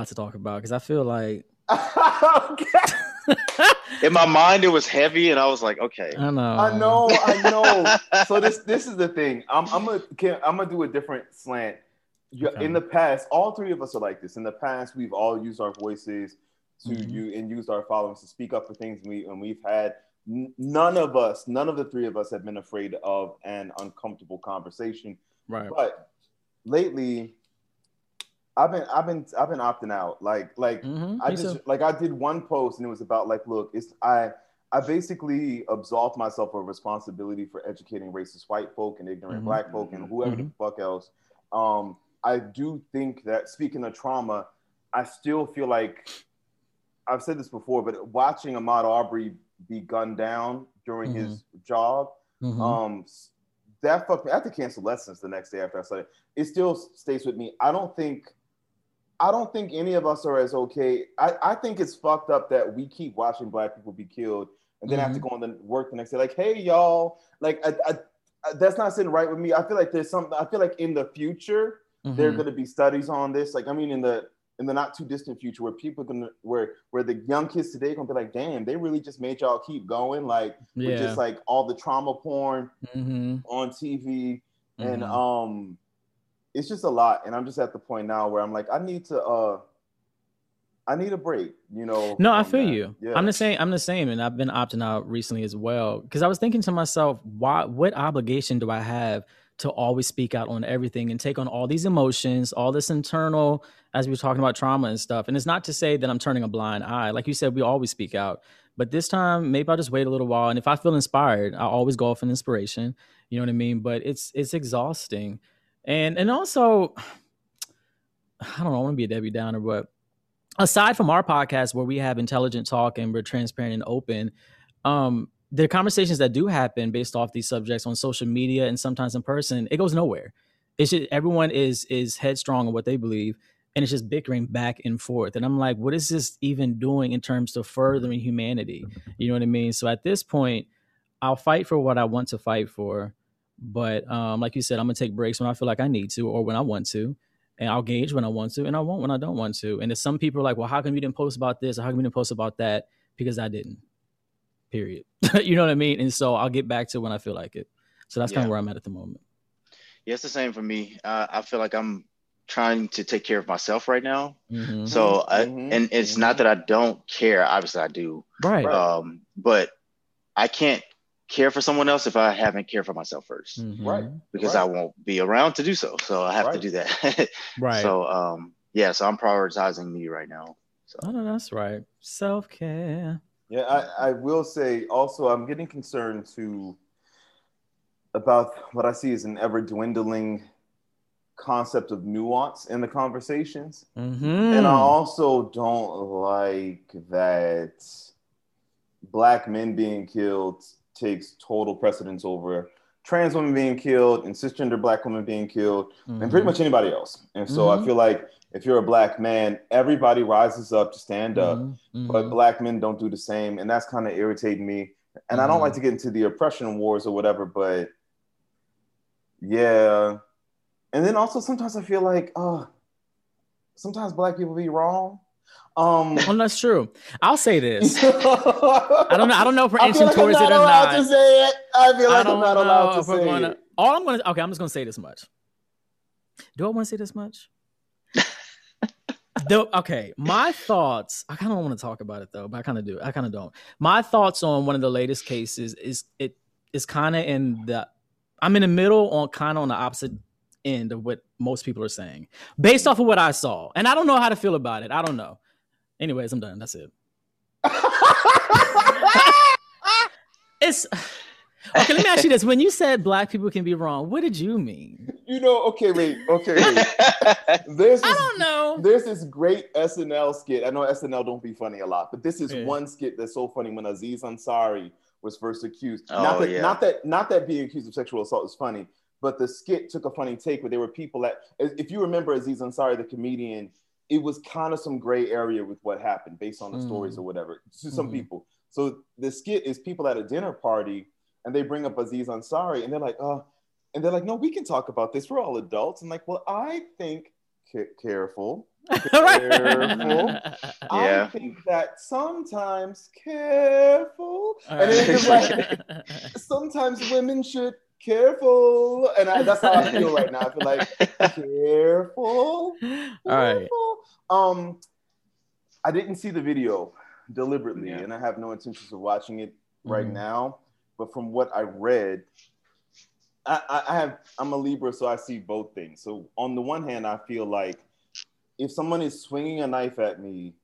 about to talk about because I feel like in my mind it was heavy, and I was like, okay. I know. I know, I know. so this this is the thing. I'm I'm gonna I'm gonna do a different slant. Okay. In the past, all three of us are like this. In the past, we've all used our voices to Mhm. you and used our followings to speak up for things. And we and we've had none of us, none of the three of us have been afraid of an uncomfortable conversation. Right. But lately, I've been I've been I've been opting out. Like like Mhm, I just too. like I did one post and it was about like, look, it's I I basically absolved myself of responsibility for educating racist white folk and ignorant Mhm. black folk and whoever the Mhm. fuck else. Um, I do think that speaking of trauma, I still feel like I've said this before, but watching Ahmaud Arbery be gunned down during his job, Mhm. um, that fucked me. I had to cancel lessons the next day after I saw it. It still stays with me. I don't think, I don't think any of us are as okay. I, I think it's fucked up that we keep watching black people be killed and then have to go on the work the next day. Like, hey y'all, like I, I, I, that's not sitting right with me. I feel like there's something. I feel like in the future there are Mhm. going to be studies on this. Like, I mean, in the in the not too distant future, where people gonna where where the young kids today gonna be like, damn, they really just made y'all keep going. Like, with Yeah. just like all the trauma porn Mhm. on TV, and Mhm. um, it's just a lot. And I'm just at the point now where I'm like, I need to uh, I need a break. You know? No, I feel that. you. Yeah. I'm the same. I'm the same, and I've been opting out recently as well because I was thinking to myself, why? What obligation do I have to always speak out on everything and take on all these emotions, all this internal, as we were talking about trauma and stuff? And it's not to say that I'm turning a blind eye. Like you said, we always speak out, but this time maybe I'll just wait a little while, and if I feel inspired, I always go off an inspiration. You know what I mean? But it's it's exhausting, and and also, I don't know. I want to be a Debbie Downer, but aside from our podcast where we have intelligent talk and we're transparent and open um the conversations that do happen based off these subjects on social media and sometimes in person it goes nowhere. It's just everyone is is headstrong in what they believe and it's just bickering back and forth. And i'm like what is this even doing in terms of furthering humanity? You know what i mean? So at this point i'll fight for what i want to fight for but um like you said i'm gonna take breaks when i feel like i need to or when i want to and I'll gauge when I want to, and I won't when I don't want to. And if some people are like, "Well, how come you didn't post about this or how come you didn't post about that?" Because I didn't. Period. you know what I mean? And so I'll get back to when I feel like it. So that's kind of where I'm at at the moment. Yeah, it's the same for me. Uh, I feel like I'm trying to take care of myself right now. Mhm. So, I, Mhm. and it's not that I don't care. Obviously, I do. Right. Right. Um, but I can't care for someone else if I haven't cared for myself 1st Mhm. Right. because Right. I won't be around to do so. So I have to do that. Right. So, um, yeah, so I'm prioritizing me right now. So, oh, no, that's right. Self care. Yeah, I, I will say also I'm getting concerned too about what I see as an ever dwindling concept of nuance in the conversations. Mm-hmm. And I also don't like that black men being killed takes total precedence over trans women being killed and cisgender black women being killed and pretty much anybody else. And so I Mhm. feel like if you're a black man, everybody rises up to stand up Mm-hmm. but black men don't do the same. And that's kind of irritating me. And i don't like to get into the oppression wars or whatever but yeah. And then also sometimes i feel like uh sometimes black people be wrong um Well, that's true. I'll say this. i I don't know. I don't know if we're I inching feel like I'm towards not it or allowed not. to say it. I feel like don't I'm not allowed to say gonna. it. All I'm gonna. Okay, I'm just gonna say this much. Do I want to say this much? the, okay, my thoughts. I kind of want to talk about it though, but I kind of do. I kind of don't. My thoughts on one of the latest cases is it is kind of in the. I'm in the middle on kind of on the opposite end of what most people are saying, based off of what I saw, and I don't know how to feel about it. I don't know. Anyways, I'm done. That's it. It's okay. Let me ask you this: When you said black people can be wrong, what did you mean? you know, okay, wait, okay, wait. There's I this, don't know. there's this great SNL skit. I know SNL don't be funny a lot, but this is Yeah. one skit that's so funny when Aziz Ansari was first accused. Oh, not that, yeah. not that, not that being accused of sexual assault is funny, but the skit took a funny take where there were people that, if you remember Aziz Ansari, the comedian, it was kind of some gray area with what happened based on the Mm. stories or whatever to some Mhm. people. So the skit is people at a dinner party and they bring up Aziz Ansari and they're like, uh, and they're like, no, we can talk about this. We're all adults. And like, well, I think, ca- careful. careful. I think that sometimes careful, and then it's like sometimes women should careful, and I, that's how I feel right now. I feel like careful. All right. Um, I didn't see the video deliberately, Yeah. and I have no intentions of watching it right Mhm. now. But from what I read, I, I, I have I'm a Libra, so I see both things. So on the one hand, I feel like if someone is swinging a knife at me,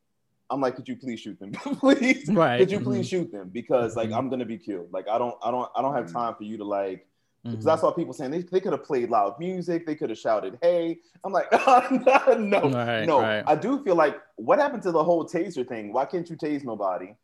I'm like, could you please shoot them, please? Right. Could you please shoot them? Because like Mhm. I'm gonna be killed. Like I don't I don't I don't have Mhm. time for you to like because Mhm. I saw people saying they, they could have played loud music, they could have shouted, hey. I'm like, no, Right, no. right. I do feel like what happened to the whole taser thing? Why can't you tase nobody?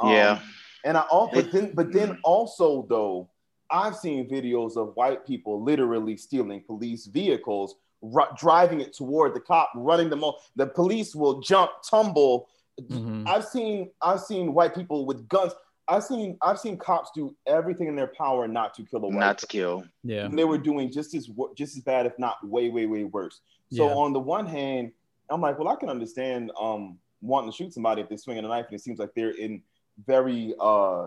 Um, Yeah. And I also but then but Mm-hmm. then also though, I've seen videos of white people literally stealing police vehicles, ru- driving it toward the cop, running them off. The police will jump, tumble. Mhm. I've seen I've seen white people with guns. I've seen I've seen cops do everything in their power not to kill a white. Not to kill. Yeah. And they were doing just as just as bad, if not way, way, way worse. So Yeah. on the one hand, I'm like, well, I can understand um wanting to shoot somebody if they're swinging a knife and it seems like they're in very uh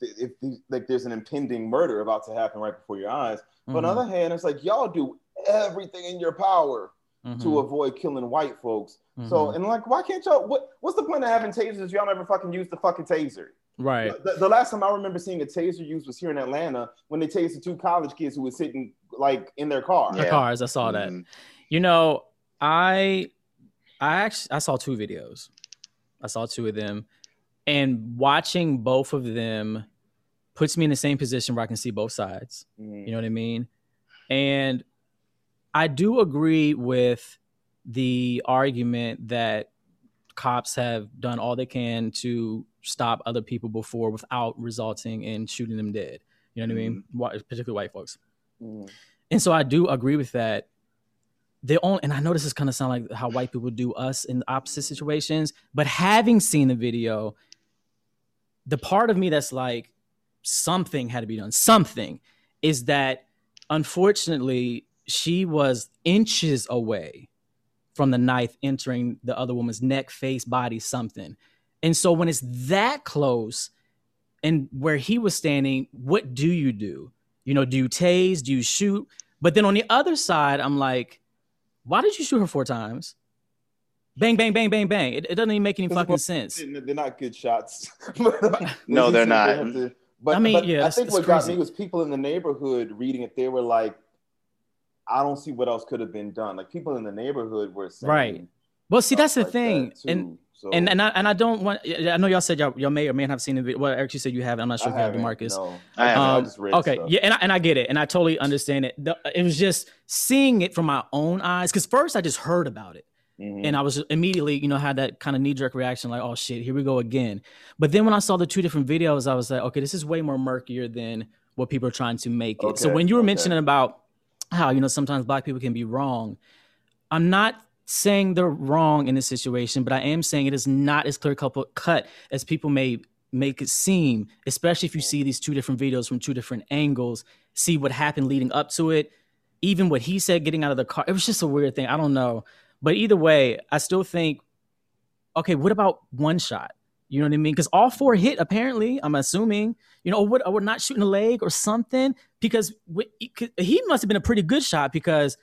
if the- like there's an impending murder about to happen right before your eyes. But on the Mhm. other hand, it's like y'all do everything in your power Mhm. to avoid killing white folks. So Mhm. and like, why can't y'all? What what's the point of having tasers if y'all never fucking use the fucking taser? Right. The, the last time I remember seeing a taser used was here in Atlanta when they tased the two college kids who were sitting like in their car. The Yeah. cars. I saw that. Mhm. You know, I I actually I saw two videos. I saw two of them, and watching both of them puts me in the same position where I can see both sides. Mhm. You know what I mean? And I do agree with the argument that cops have done all they can to stop other people before without resulting in shooting them dead. You know what I mean? Whi- Particularly white folks. Mhm. And so I do agree with that. The only, and I know this is kind of sound like how white people do us in opposite situations, but having seen the video, the part of me that's like something had to be done. Something is that unfortunately she was inches away from the knife entering the other woman's neck, face, body, something. And so when it's that close and where he was standing, what do you do? You know, do you tase? Do you shoot? But then on the other side, I'm like, why did you shoot her four times? Bang, bang, bang, bang, bang. It, it doesn't even make any fucking sense. They're they're not good shots. No, they're not. they to- but I mean, but yeah, I think that's what got crazy. me was people in the neighborhood reading it. They were like, "I don't see what else could have been done." Like people in the neighborhood were saying, Right. Well, see, that's the like thing. that, too. And So, and and I, and I don't want. I know y'all said y'all, y'all may or may not have seen the video. Well, Eric, you said you have. I'm not sure I if you have haven't, Demarcus. No, I haven't. I Um, just read. okay, stuff. yeah, and I, and I get it, and I totally understand it. The, it was just seeing it from my own eyes, because first I just heard about it, Mhm. and I was immediately, you know, had that kind of knee jerk reaction, like, oh shit, here we go again. But then when I saw the two different videos, I was like, okay, this is way more murkier than what people are trying to make it. so when you were okay. mentioning about how you know sometimes black people can be wrong, I'm not saying they're wrong in this situation, but I am saying it is not as clear cut as people may make it seem, especially if you see these two different videos from two different angles, see what happened leading up to it, even what he said getting out of the car. It was just a weird thing. I don't know. But either way, I still think, okay, what about one shot? You know what I mean? Because all four hit, apparently, I'm assuming, you know, what, we're not shooting a leg or something. Because he must have been a pretty good shot because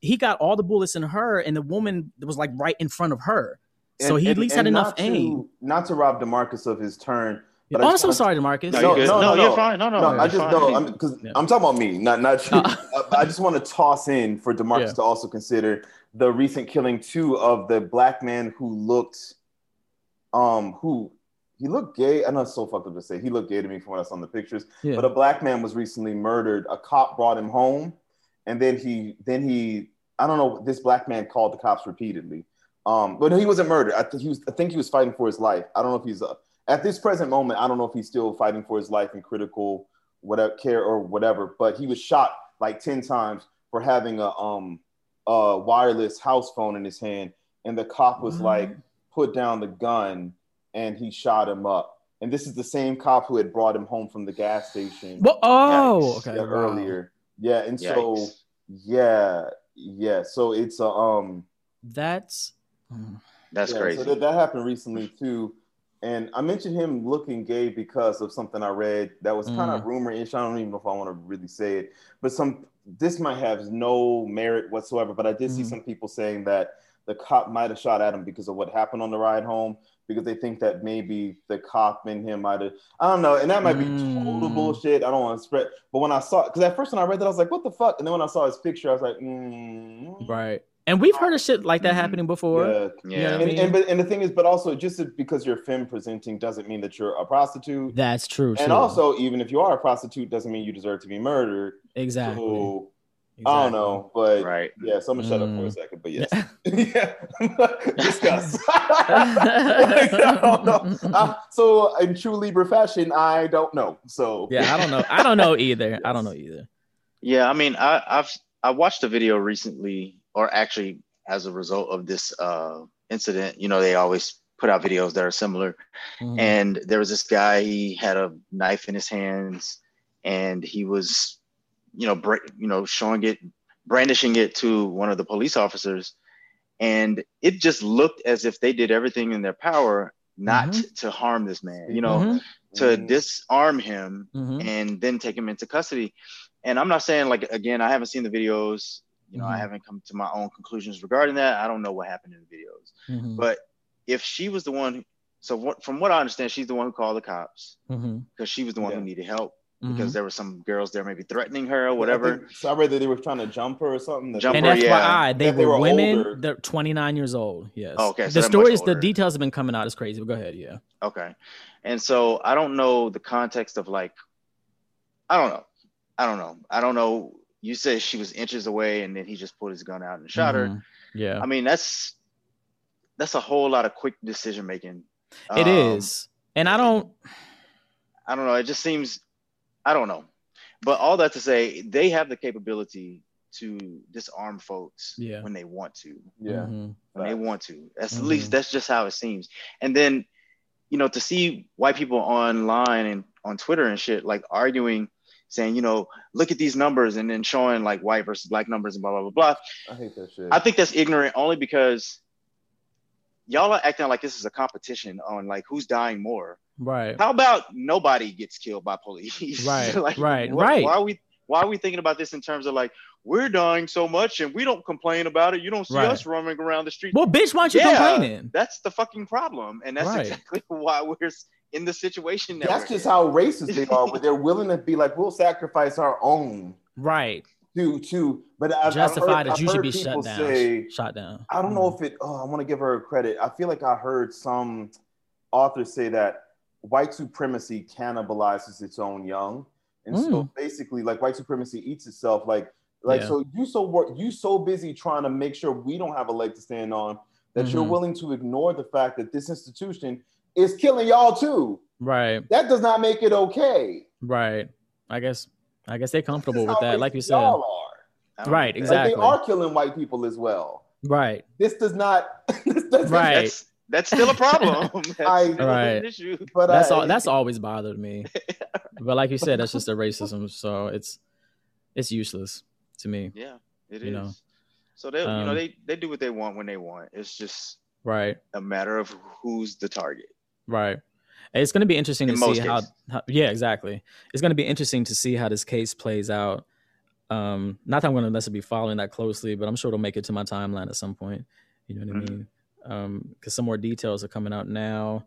he got all the bullets in her, and the woman was like right in front of her. So And- he at least had enough to- aim. Not to rob Demarcus of his turn. but I oh, I'm just so want- sorry, Demarcus. No, No, you're good. no, No, no, you're fine. No, no, No, I just fine. know I'm Yeah. I'm talking about me, not not you. Uh, I- I just want to toss in for Demarcus Yeah. to also consider the recent killing too of the black man who looked, um, who he looked gay. I know it's so fucked up to say he looked gay to me from what I saw in the pictures. Yeah. But a black man was recently murdered. A cop brought him home, and then he then he I don't know. This black man called the cops repeatedly. Um, but he wasn't murdered. I think he was. I think he was fighting for his life. I don't know if he's uh, at this present moment. I don't know if he's still fighting for his life in critical whatever care or whatever. But he was shot like ten times for having a um a wireless house phone in his hand, and the cop was What? like, put down the gun, and he shot him up. And this is the same cop who had brought him home from the gas station Well, oh, Yikes. okay. yeah, wow. earlier. Yeah, and so yeah, yeah. So it's a um That's mm. that's Yeah, crazy. So that, that happened recently too. And I mentioned him looking gay because of something I read that was kind of Mm. rumor-ish. I don't even know if I want to really say it, but some this might have no merit whatsoever. But I did see Mhm. some people saying that the cop might have shot at him because of what happened on the ride home, because they think that maybe the cop in him might have. I don't know, and that might be total Mm. bullshit. I don't want to spread. But when I saw, because at first when I read that, I was like, "What the fuck?" And then when I saw his picture, I was like, mm, right. And we've heard of shit like that Mhm. happening before. Yeah, You know yeah. what I and, mean? and but and the thing is, but also just because you're femme presenting doesn't mean that you're a prostitute. That's true. and too. also, even if you are a prostitute, doesn't mean you deserve to be murdered. exactly. So I don't know, but Right. yeah. So I'm gonna shut up for a Mm. second. But yes, yeah, discuss. I don't know. Uh, so in true Libra fashion, I don't know. So Yeah, I don't know. I don't know either. I don't know either. Yeah, I mean, I, I've I watched a video recently, or actually, as a result of this uh, incident. You know, they always put out videos that are similar. Mhm. And there was this guy. He had a knife in his hands, and he was, you know, bra- you know, showing it, brandishing it to one of the police officers, and it just looked as if they did everything in their power not Mhm. to harm this man. You know, Mhm. to Mm. disarm him Mhm. and then take him into custody. And I'm not saying like again, I haven't seen the videos. You know, I Mhm. haven't come to my own conclusions regarding that. I don't know what happened in the videos. Mhm. But if she was the one, so what, from what I understand, she's the one who called the cops because she was the one Yeah. who needed help Because there were some girls there maybe threatening her or I whatever. think- so I read that they were trying to jump her or something. Jump And her, FYI, yeah. they That they were, were women. older. They're 29 years old. Yes. Oh, okay, so the they're stories, the details have been coming out. It's crazy. But go ahead. Yeah. Okay. And so I don't know the context of like, I don't know. I don't know. I don't know. You said she was inches away and then he just pulled his gun out and shot her. Mhm. Yeah. I mean, that's that's a whole lot of quick decision making. It Um, is. And I don't. I don't know. It just seems, I don't know. But all that to say, they have the capability to disarm folks Yeah. when they want to. Yeah. Mhm. When they want to. That's Mhm. at least that's just how it seems. And then, you know, to see white people online and on Twitter and shit like arguing, saying, you know, look at these numbers and then showing like white versus black numbers and blah blah blah blah. I hate that shit. I think that's ignorant only because y'all are acting like this is a competition on like who's dying more. Right. How about nobody gets killed by police? Right, like, right, what- right. Why are we why are we thinking about this in terms of like we're dying so much and we don't complain about it? You don't see Right. us roaming around the street. Well, bitch, why aren't you Yeah. complaining? That's the fucking problem, and that's Right. exactly why we're in the situation. That That's just in. how racist they are, but they're willing to be like, we'll sacrifice our own Right. To to. But I've, Justify I've heard, that you should be shut down. Say, Shot down. I don't know if it. Oh, I want to give her credit. I feel like I heard some authors say that white supremacy cannibalizes its own young, and so Mm. basically, like white supremacy eats itself. Like, like Yeah. so you so work you so busy trying to make sure we don't have a leg to stand on that you're Mhm. willing to ignore the fact that this institution is killing y'all too. Right. That does not make it okay. Right. I guess. I guess they're comfortable with that, like you said. y'all are. I Right, think exactly. Like they are killing white people as well. Right. This does not. this doesn't- Right. That's that's still a problem. that's I- Right. an issue. But That's I, all. That's always bothered me. But like you said, that's just a racism. So it's it's useless to me. Yeah, it is. You know. So they, you Um, know, they they do what they want when they want. It's just Right. a matter of who's the target. Right. It's going to be interesting In to see how, how. Yeah, exactly. It's going to be interesting to see how this case plays out. Um, not that I'm going to necessarily be following that closely, but I'm sure it'll make it to my timeline at some point. You know what Mhm. I mean? Um, because some more details are coming out now,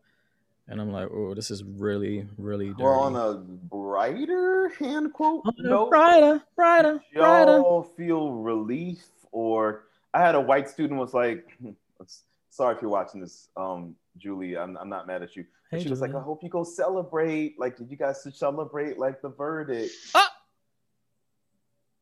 and I'm like, oh, this is really, really dirty. well, on a brighter hand quote note, brighter, brighter, brighter. y'all feel relief or I had a white student was like, sorry if you're watching this, um, Julie, I'm, I'm not mad at you. Hey, she was like, I hope you go celebrate. Like, did you guys should celebrate like the verdict. Ah!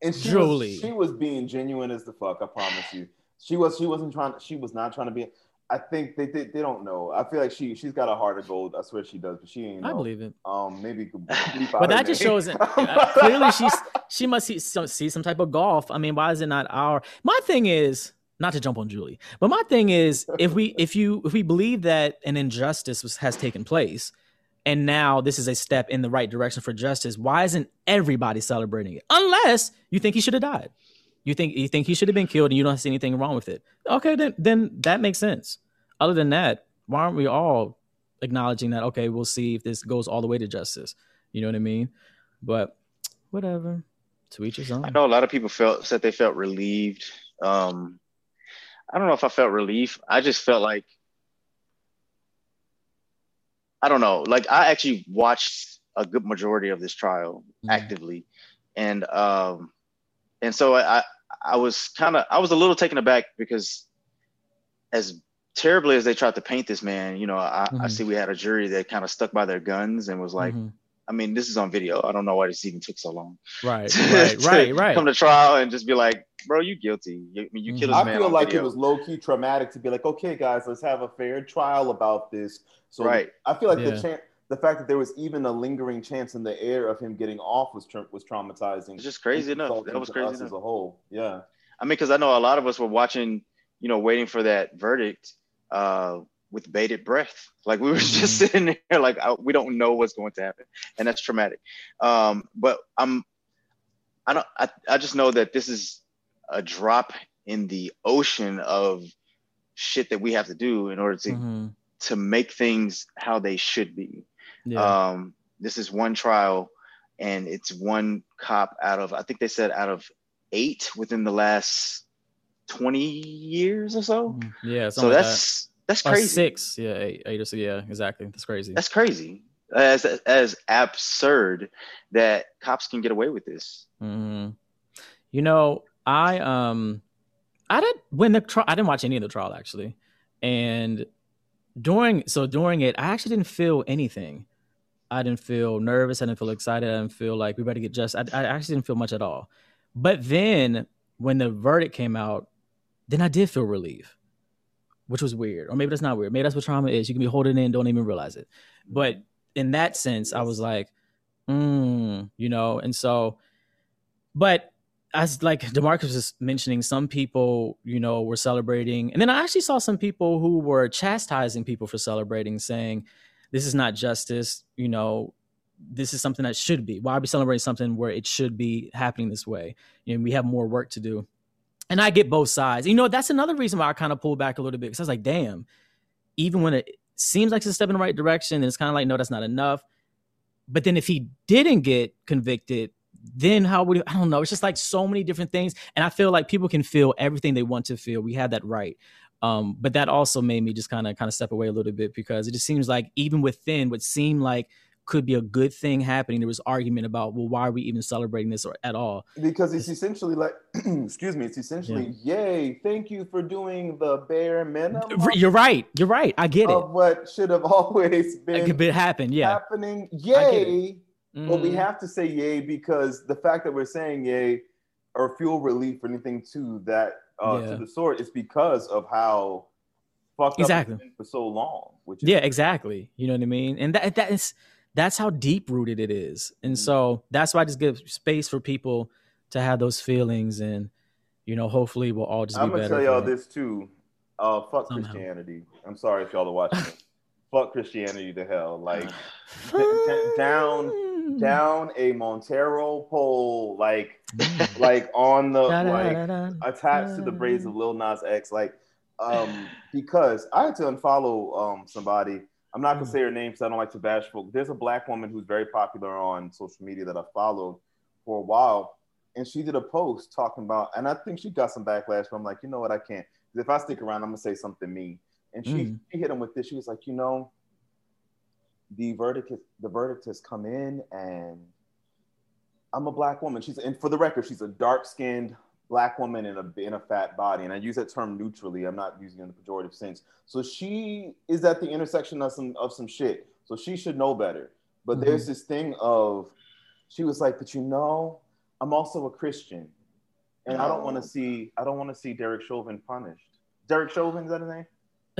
And she Julie. was she was being genuine as the fuck. I promise you. She was she wasn't trying. She was not trying to be. I think they they, they don't know. I feel like she she's got a heart of gold. I swear she does, but she ain't. I know. believe it. Um, maybe you could bleep out But that just name. shows it. uh, clearly, she's she must see some, see some type of golf. I mean, why is it not our? My thing is not to jump on Julie, but my thing is if we if you if we believe that an injustice was, has taken place, and now this is a step in the right direction for justice, why isn't everybody celebrating it? Unless you think he should have died. You think you think he should have been killed, and you don't see anything wrong with it. Okay, then then that makes sense. Other than that, why aren't we all acknowledging that? Okay, we'll see if this goes all the way to justice. You know what I mean? But whatever. To each his own. I know a lot of people felt said they felt relieved. Um, I don't know if I felt relief. I just felt like I don't know. Like I actually watched a good majority of this trial mm-hmm. actively, and um, and so I I was kind of I was a little taken aback because as terribly as they tried to paint this man, you know, I, mm-hmm. I see we had a jury that kind of stuck by their guns and was like, mm-hmm. I mean, this is on video. I don't know why this even took so long. Right, right, right, right. Come to trial and just be like, bro, you guilty. You, I mean, you killed mm-hmm. this I feel like video. it was low key traumatic to be like, okay, guys, let's have a fair trial about this. So right. I feel like yeah. the chance, the fact that there was even a lingering chance in the air of him getting off was tra- was traumatizing. It's just crazy enough. That was crazy enough. as a whole. Yeah. I mean, because I know a lot of us were watching, you know, waiting for that verdict. Uh, with bated breath. Like we were just mm-hmm. sitting there, like I, we don't know what's going to happen, and that's traumatic. Um, but I'm, I don't, I, I just know that this is a drop in the ocean of shit that we have to do in order to mm-hmm. to make things how they should be. Yeah. Um, this is one trial, and it's one cop out of I think they said out of eight within the last 20 years or so. Mm-hmm. Yeah. So that's that's crazy. six, yeah, eight, eight or six, yeah, exactly. That's crazy. That's crazy. As as absurd that cops can get away with this. Mm-hmm. You know, I um, I didn't when the trial. I didn't watch any of the trial actually, and during so during it, I actually didn't feel anything. I didn't feel nervous. I didn't feel excited. I didn't feel like we better get just. I, I actually didn't feel much at all. But then when the verdict came out, then I did feel relief which was weird. Or maybe that's not weird. Maybe that's what trauma is. You can be holding in, don't even realize it. But in that sense, I was like, mm, you know, and so, but as like Demarcus was mentioning, some people, you know, were celebrating. And then I actually saw some people who were chastising people for celebrating, saying, this is not justice, you know, this is something that should be. Why are we celebrating something where it should be happening this way? You know, we have more work to do and I get both sides. You know, that's another reason why I kind of pulled back a little bit because I was like, damn, even when it seems like it's a step in the right direction, and it's kind of like, no, that's not enough. But then if he didn't get convicted, then how would I don't know? It's just like so many different things, and I feel like people can feel everything they want to feel. We have that right, um, but that also made me just kind of kind of step away a little bit because it just seems like even within what seemed like could be a good thing happening. There was argument about, well, why are we even celebrating this or at all? Because it's essentially like, excuse me, it's essentially, yeah. yay, thank you for doing the bare minimum. You're right. You're right. I get it. what should have always been, been happen. Yeah. Happening. Yay. Mm. But we mm. have to say yay because the fact that we're saying yay or fuel relief or anything to that uh, yeah. to the sort is because of how fucked exactly. up for so long. Which yeah, exactly. You know what I mean? And that that is that's how deep rooted it is. And mm-hmm. so that's why I just give space for people to have those feelings and you know, hopefully we'll all just be better. I'm gonna tell y'all this too. Uh fuck Somehow. Christianity. I'm sorry if y'all are watching fuck Christianity to hell. Like down down a Montero pole, like like on the like attached to the braids of Lil Nas X, like um because I had to unfollow um somebody I'm not gonna mm. say her name because I don't like to bash folk. There's a black woman who's very popular on social media that I followed for a while, and she did a post talking about, and I think she got some backlash. But I'm like, you know what, I can't. Because if I stick around, I'm gonna say something mean. And she, mm. she hit him with this. She was like, you know, the verdict, the verdict has come in, and I'm a black woman. She's, and for the record, she's a dark skinned black woman in a in a fat body, and I use that term neutrally. I'm not using it in a pejorative sense. So she is at the intersection of some of some shit. So she should know better. But mm-hmm. there's this thing of she was like, but you know, I'm also a Christian, and I don't want to see I don't want to see Derek Chauvin punished. Derek Chauvin is that his name?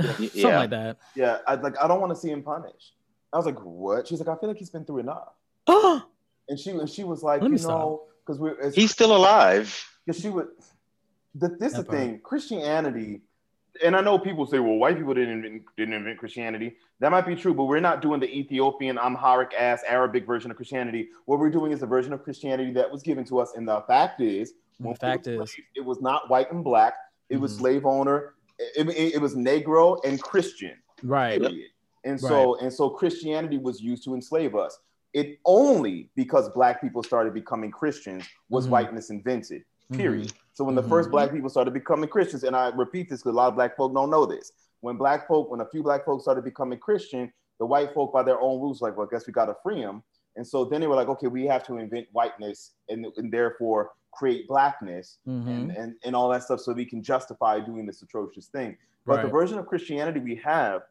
Something yeah. like that. Yeah, I like I don't want to see him punished. I was like, what? She's like, I feel like he's been through enough. and she and she was like, you know, because we're he's still alive because she would. The, this is the thing. Christianity and I know people say, well, white people didn't invent, didn't invent Christianity. That might be true, but we're not doing the Ethiopian, Amharic ass Arabic version of Christianity. What we're doing is a version of Christianity that was given to us. And the fact is, the fact is, it was not white and black. It mm-hmm. was slave owner. It, it, it, was Negro and Christian. Right. Period. And so right. and so Christianity was used to enslave us. It only because black people started becoming Christians was mm-hmm. whiteness invented. Period. Mm-hmm. So when the mm-hmm. first black people started becoming Christians, and I repeat this because a lot of black folk don't know this. When black folk, when a few black folks started becoming Christian, the white folk by their own rules, like, well, I guess we gotta free them. And so then they were like, okay, we have to invent whiteness and, and therefore create blackness mm-hmm. and, and, and all that stuff so we can justify doing this atrocious thing. But right. the version of Christianity we have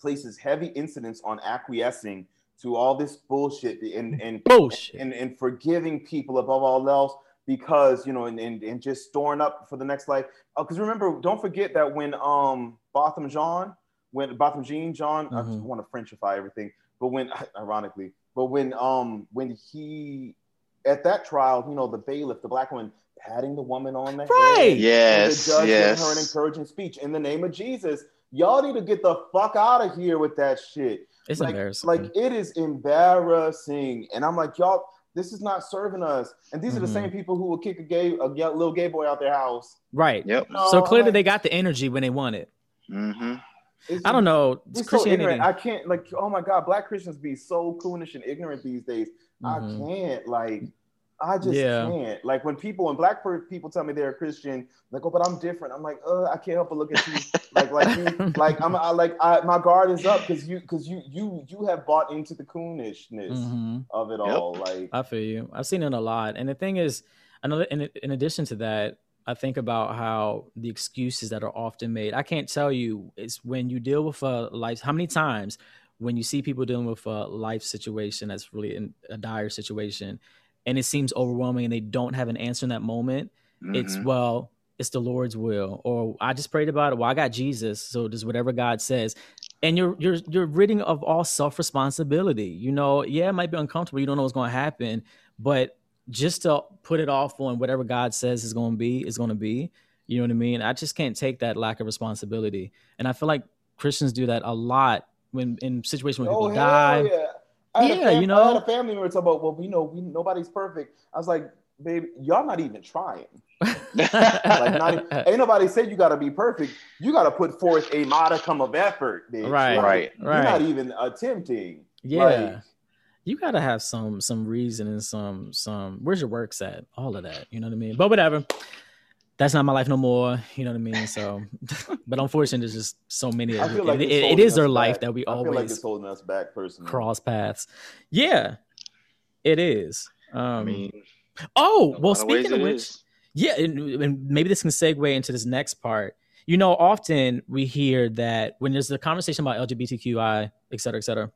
places heavy incidence on acquiescing to all this bullshit and and bullshit and, and, and forgiving people above all else because you know, and, and, and just storing up for the next life. Because uh, remember, don't forget that when um Botham Jean, when Botham Jean John, mm-hmm. I just want to Frenchify everything, but when ironically, but when um when he at that trial, you know, the bailiff, the black woman patting the woman on the right. head, yes, the judge yes. her an encouraging speech in the name of Jesus. Y'all need to get the fuck out of here with that shit. It's like, embarrassing. Like it is embarrassing, and I'm like, y'all this is not serving us. And these mm-hmm. are the mm-hmm. same people who will kick a gay, a little gay boy out their house. Right. Yep. You know, so clearly like, they got the energy when they want it. Mm-hmm. I don't know. It's Christianity. So I can't like. Oh my God, black Christians be so coonish and ignorant these days. Mm-hmm. I can't like. I just yeah. can't. Like when people, when black people tell me they're a Christian, like, oh, but I'm different. I'm like, uh, I can't help but look at you, like, like you, like I'm, I, like, I, my guard is up because you, because you, you, you have bought into the coonishness mm-hmm. of it yep. all. Like, I feel you. I've seen it a lot, and the thing is, another, in, in addition to that, I think about how the excuses that are often made. I can't tell you. It's when you deal with a life. How many times when you see people dealing with a life situation that's really in a dire situation and it seems overwhelming and they don't have an answer in that moment, mm-hmm. it's well, it's the Lord's will. Or I just prayed about it. Well, I got Jesus, so just whatever God says. And you're you're you're ridding of all self responsibility. You know, yeah, it might be uncomfortable. You don't know what's going to happen, but just to put it off on whatever God says is going to be is going to be. You know what I mean? I just can't take that lack of responsibility, and I feel like Christians do that a lot when in situations when oh, people die. Yeah. I yeah, fam- you know, I had a family member talk about, well, we know, we nobody's perfect. I was like, baby, y'all not even trying. like, not even, ain't nobody said you got to be perfect. You got to put forth a modicum of effort, bitch. Right, like, right, You're right. not even attempting. Yeah. Like, you gotta have some some reason and some some where's your works at all of that you know what i mean but whatever that's not my life no more. You know what I mean? So, but unfortunately, there's just so many. I feel like it, it, it is their life that we I always feel like it's holding us back personally. cross paths. Yeah, it is. Um, I mean, oh well, speaking of which, is. yeah, and, and maybe this can segue into this next part. You know, often we hear that when there's a conversation about LGBTQI, et cetera, et cetera,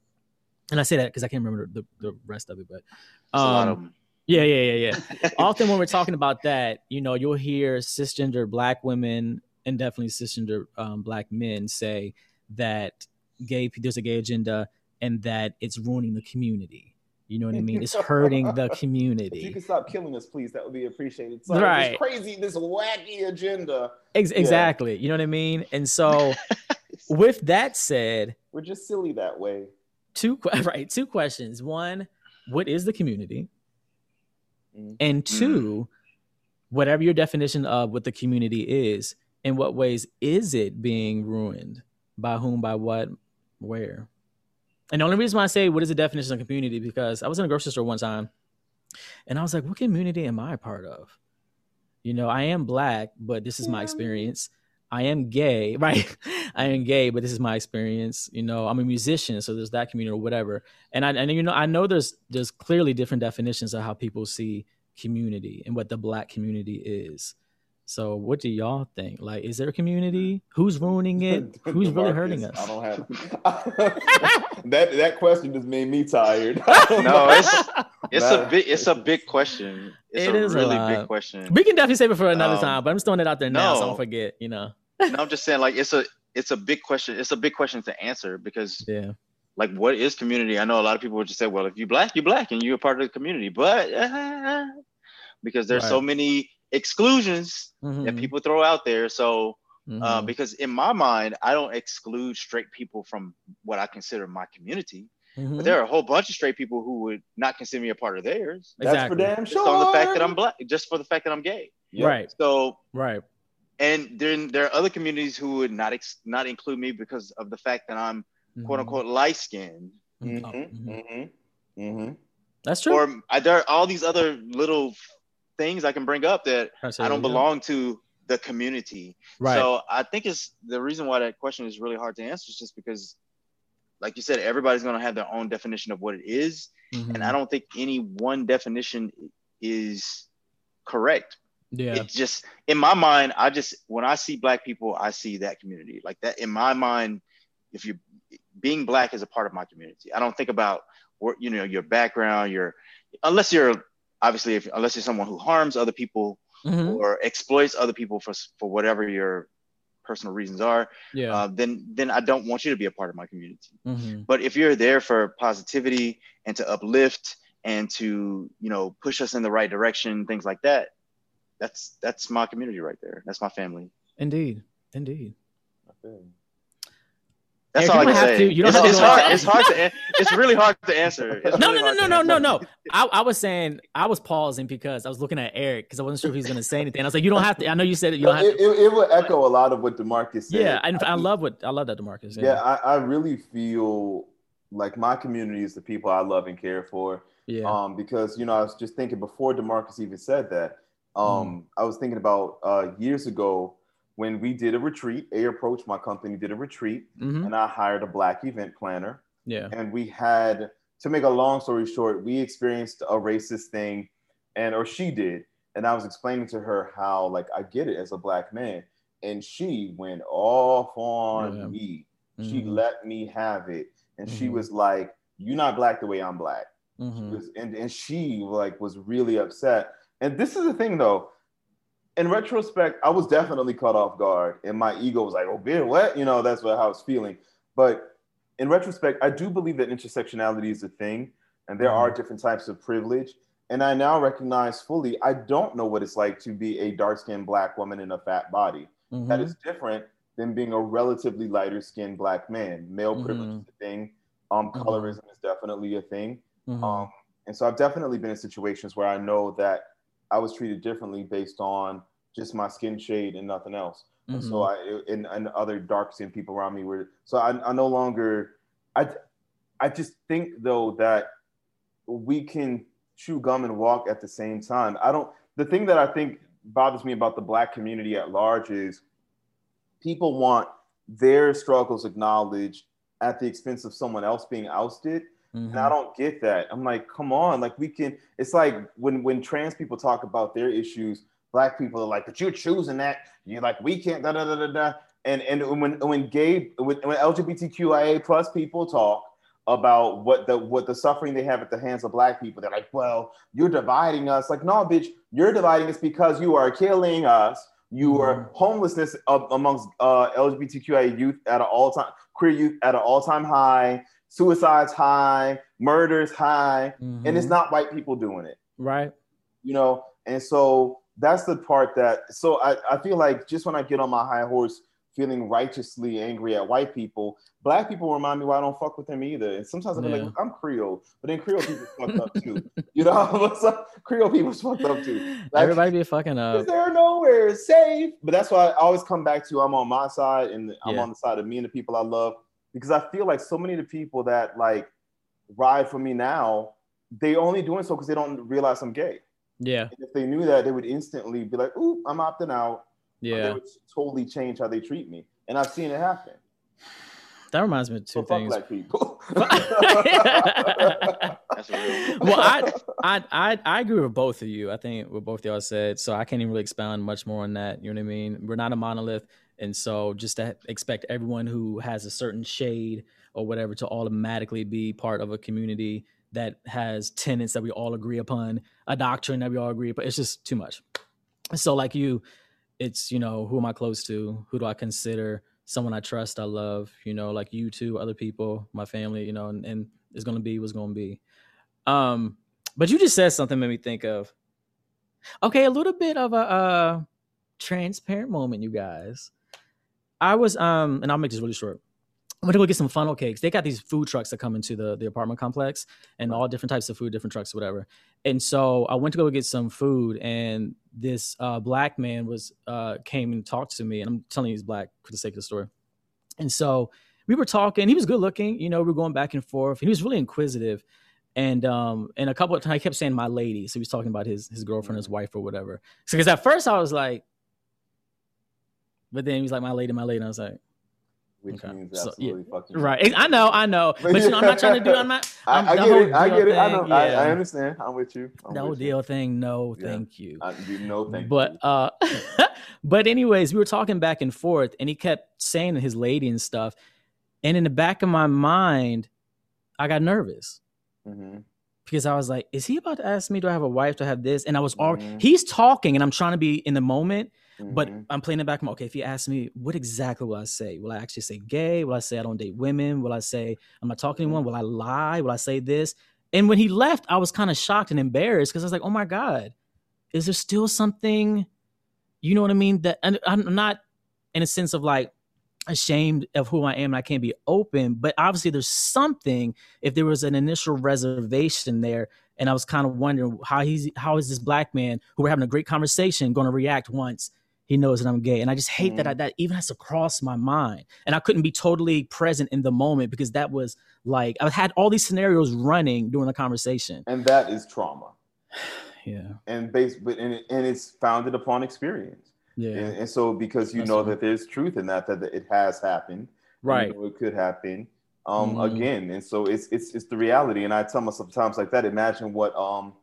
and I say that because I can't remember the, the rest of it, but um, yeah, yeah, yeah, yeah. Often when we're talking about that, you know, you'll hear cisgender black women and definitely cisgender um, black men say that gay there's a gay agenda and that it's ruining the community. You know what I mean? It's hurting the community. If you can stop killing us, please, that would be appreciated. Sorry, right? This crazy, this wacky agenda. Ex- yeah. Exactly. You know what I mean? And so, with that said, we're just silly that way. Two right. Two questions. One, what is the community? Mm-hmm. And 2 mm-hmm. whatever your definition of what the community is, in what ways is it being ruined? By whom, by what, where? And the only reason why I say what is the definition of community because I was in a grocery store one time and I was like, what community am I a part of? You know, I am black, but this is my experience. I am gay, right? I am gay, but this is my experience. You know, I'm a musician, so there's that community or whatever. And I and you know, I know there's there's clearly different definitions of how people see community and what the black community is. So what do y'all think? Like, is there a community? Who's ruining it? Who's really hurting us? I don't have that. That question just made me tired. no, it's it's a big it's a big question. It's it a really a big question. We can definitely save it for another um, time, but I'm just throwing it out there now, so I don't forget. You know. no, I'm just saying, like, it's a it's a big question. It's a big question to answer because yeah, like, what is community? I know a lot of people would just say, well, if you black, you black, and you're a part of the community, but because there's right. so many exclusions mm-hmm. that people throw out there. So mm-hmm. uh, because in my mind, I don't exclude straight people from what I consider my community. Mm-hmm. But there are a whole bunch of straight people who would not consider me a part of theirs. Exactly. That's for damn sure. Just on the fact that I'm black, just for the fact that I'm gay. Yep. Right. So right. And then there are other communities who would not ex- not include me because of the fact that I'm mm-hmm. quote unquote light skinned. Mm-hmm. Mm-hmm. mm-hmm. mm-hmm. That's true. Or I, there are all these other little things I can bring up that I don't belong to the community. Right. So I think it's the reason why that question is really hard to answer is just because like you said, everybody's going to have their own definition of what it is. Mm-hmm. And I don't think any one definition is correct. Yeah. It's just in my mind, I just when I see black people, I see that community. Like that in my mind, if you being black is a part of my community. I don't think about what you know, your background, your unless you're obviously if unless you're someone who harms other people mm-hmm. or exploits other people for for whatever your personal reasons are, yeah. Uh, then then I don't want you to be a part of my community. Mm-hmm. But if you're there for positivity and to uplift and to you know push us in the right direction, things like that, that's that's my community right there. That's my family. Indeed, indeed. That's all I can say. To, you don't it's, have it's to hard. it's hard to. It's really hard to answer. It's no, really no, no, no, no, no, no. I, I was saying I was pausing because I was looking at Eric because I wasn't sure if he was going to say anything. I was like, you don't have to. I know you said it. You don't have it, to. It, it will echo a lot of what Demarcus said. Yeah, I, I love what I love that Demarcus. Yeah, yeah I, I really feel like my community is the people I love and care for. Yeah. Um, because you know I was just thinking before Demarcus even said that. Um, mm. I was thinking about uh, years ago when we did a retreat, A Approach, my company did a retreat, mm-hmm. and I hired a black event planner. Yeah. And we had, to make a long story short, we experienced a racist thing, and or she did. And I was explaining to her how, like, I get it as a black man. And she went off on yeah. me. Mm-hmm. She let me have it. And mm-hmm. she was like, You're not black the way I'm black. Mm-hmm. Was, and, and she like was really upset. And this is the thing though, in retrospect, I was definitely caught off guard, and my ego was like, "Oh, beer, what?" You know, that's what how I was feeling. But in retrospect, I do believe that intersectionality is a thing, and there are mm-hmm. different types of privilege. And I now recognize fully, I don't know what it's like to be a dark-skinned black woman in a fat body. Mm-hmm. That is different than being a relatively lighter-skinned black man. Male mm-hmm. privilege is a thing. Um, mm-hmm. colorism is definitely a thing. Mm-hmm. Um, and so I've definitely been in situations where I know that I was treated differently based on just my skin shade and nothing else. Mm-hmm. And so mm-hmm. I and, and other dark skinned people around me were so I, I no longer I I just think though that we can chew gum and walk at the same time. I don't the thing that I think bothers me about the black community at large is people want their struggles acknowledged at the expense of someone else being ousted Mm-hmm. And I don't get that. I'm like, come on, like we can. It's like when when trans people talk about their issues, black people are like, but you're choosing that. You're like, we can't. Da da da da da. And and when when gay when, when LGBTQIA plus people talk about what the what the suffering they have at the hands of black people, they're like, well, you're dividing us. Like, no, bitch, you're dividing us because you are killing us. You are mm-hmm. homelessness amongst uh, LGBTQIA youth at an all time queer youth at an all time high suicides high, murders high, mm-hmm. and it's mm-hmm. not white people doing it. Right. You know, and so that's the part that so I, I feel like just when I get on my high horse feeling righteously angry at white people, black people remind me why I don't fuck with them either. And sometimes I'm yeah. like, I'm Creole, but then Creole people fucked up too. You know, Creole people fucked up too. Like, Everybody be fucking up. They're nowhere safe. But that's why I always come back to I'm on my side and I'm yeah. on the side of me and the people I love because I feel like so many of the people that like ride for me now, they only doing so because they don't realize I'm gay. Yeah. And if they knew that, they would instantly be like, "Ooh, I'm opting out." Yeah. They would totally change how they treat me, and I've seen it happen. That reminds me of two so things. Black people. well, I, I I I agree with both of you. I think what both y'all said. So I can't even really expound much more on that. You know what I mean? We're not a monolith. And so just to expect everyone who has a certain shade or whatever to automatically be part of a community that has tenets that we all agree upon, a doctrine that we all agree upon, it's just too much. So like you, it's, you know, who am I close to? Who do I consider someone I trust, I love, you know, like you two, other people, my family, you know, and, and it's gonna be what's gonna be. Um, but you just said something made me think of okay, a little bit of a uh transparent moment, you guys I was um, and I'll make this really short. I went to go get some funnel cakes. They got these food trucks that come into the, the apartment complex and all different types of food, different trucks, whatever. And so I went to go get some food, and this uh, black man was uh, came and talked to me. And I'm telling you, he's black for the sake of the story. And so we were talking. He was good looking, you know. We were going back and forth. And he was really inquisitive, and um, and a couple of times I kept saying "my lady," so he was talking about his his girlfriend, his wife, or whatever. So because at first I was like, but then he was like, "My lady, my lady," and I was like which Okay. means So, yeah, fucking Right. I know, I know. But you know, I'm not trying to do I'm not I'm, I, I get it. I get it. I know. thing, I, yeah. I understand. I'm with you. I'm whole with you. deal thing. No, Yeah. thank you. I, you know, thank but you. uh but anyways, we were talking back and forth and he kept saying his lady and stuff. And in the back of my mind, I got nervous Mhm. because I was like, is he about to ask me, do I have a wife to have this? And I was already Mhm. he's talking and I'm trying to be in the moment, but Mhm. I'm playing it back. I'm okay. If he asks me, what exactly will I say? Will I actually say gay? Will I say I don't date women? Will I say I'm not talking to anyone? Will I lie? Will I say this? And when he left, I was kind of shocked and embarrassed because I was like, oh my God, is there still something, you know what I mean? That and I'm not in a sense of like ashamed of who I am and I can't be open, but obviously there's something if there was an initial reservation there. And I was kind of wondering how he's how is this black man who we're having a great conversation going to react once he knows that I'm gay. And I just hate that I, that even has to cross my mind. And I couldn't be totally present in the moment because that was like I had all these scenarios running during the conversation. and that is trauma, Yeah. and based, but and, it, and it's founded upon experience. Yeah. And, and so, because you That's know true. that there's truth in that, that it has happened, you Right. know, it could happen um Mhm. again and so it's it's it's the reality and i tell myself times like that imagine what um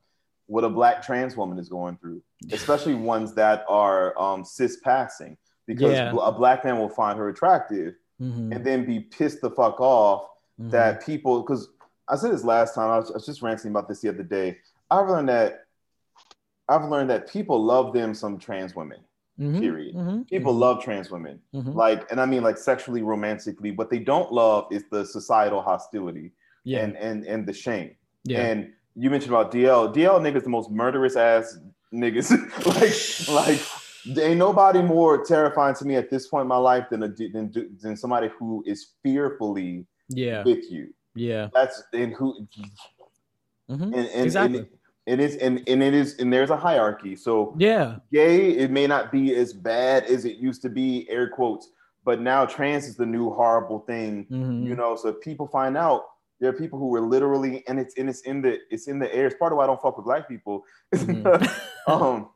what a black trans woman is going through especially ones that are um cis passing because Yeah. a black man will find her attractive Mhm. and then be pissed the fuck off Mhm. that people because i said this last time I was, I was just ranting about this the other day i've learned that i've learned that people love them some trans women Mhm. period. Mhm. people Mhm. love trans women Mhm. like and i mean like sexually romantically what they don't love is the societal hostility Yeah. and and and the shame yeah. and you mentioned about dl dl niggas the most murderous ass niggas like like ain't nobody more terrifying to me at this point in my life than a than, than somebody who is fearfully yeah. with you Yeah. that's and who Mhm. and, and, Exactly. and it is and, and it is and there's a hierarchy so Yeah. gay it may not be as bad as it used to be air quotes but now trans is the new horrible thing Mhm. you know so if people find out there are people who are literally and it's and it's in the it's in the air. It's part of why i don't fuck with black people. Mhm. um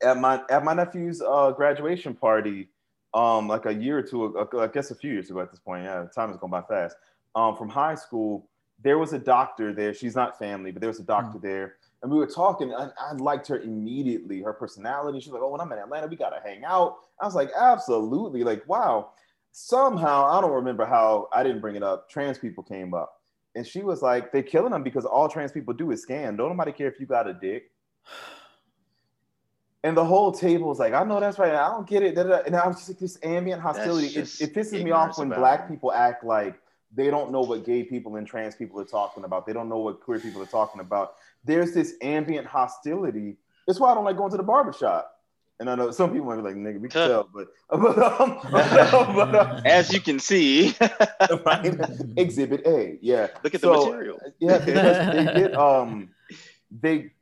at my at my nephew's uh graduation party um like a year or two ago, i guess a few years ago at this point. Yeah time has gone by fast. Um from high school there was a doctor there. She's not family but there was a doctor there. And we were talking and I liked her immediately her personality. She's like oh when i'm in atlanta we gotta hang out. I was like absolutely. Like wow. Somehow i don't remember how i didn't bring it up. Trans people came up and she was like they're killing them because all trans people do is scam don't nobody care if you got a dick and the whole table was like, I know that's right. I don't get it. da, da, da. And I was just like, this ambient hostility. It, it pisses me off when black it. people act like they don't know what gay people and trans people are talking about. They don't know what queer people are talking about. There's this ambient hostility. That's why I don't like going to the barbershop. And I know some people might be like, nigga, we can tell, but, but, um, but uh, As you can see, right? Exhibit A, yeah. look at So, the material. Yeah, because they get um they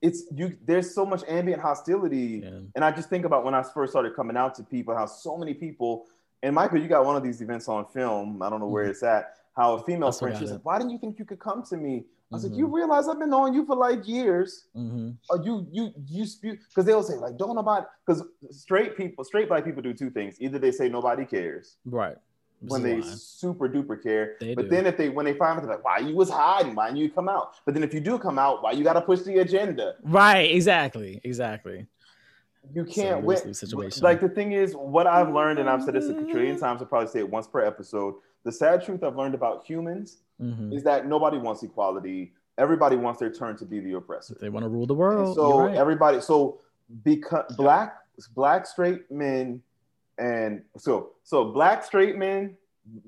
it's you there's so much ambient hostility. Yeah. And I just think about when I first started coming out to people, how so many people and Michael, you got one of these events on film. I don't know where Mhm. it's at. How a female That's friend, what she's like, Why didn't you think you could come to me? I was Mhm. like, You realize I've been knowing you for like years. Mhm. Or you you you spew because they'll say, like, don't nobody because straight people, straight black people do two things. Either they say nobody cares, Right. Which when they why. super duper care. They but do. then if they when they find out they're like, why you was hiding, why didn't you come out? But then if you do come out, why you gotta push the agenda? Right. Exactly. Exactly. You can't win. situation. Like the thing is, what I've learned, and I've said this a trillion times, I'll probably say it once per episode. The sad truth I've learned about humans Mhm. is that nobody wants equality. Everybody wants their turn to be the oppressor. They want to rule the And world. so right. everybody, so because black black straight men, and so so black straight men,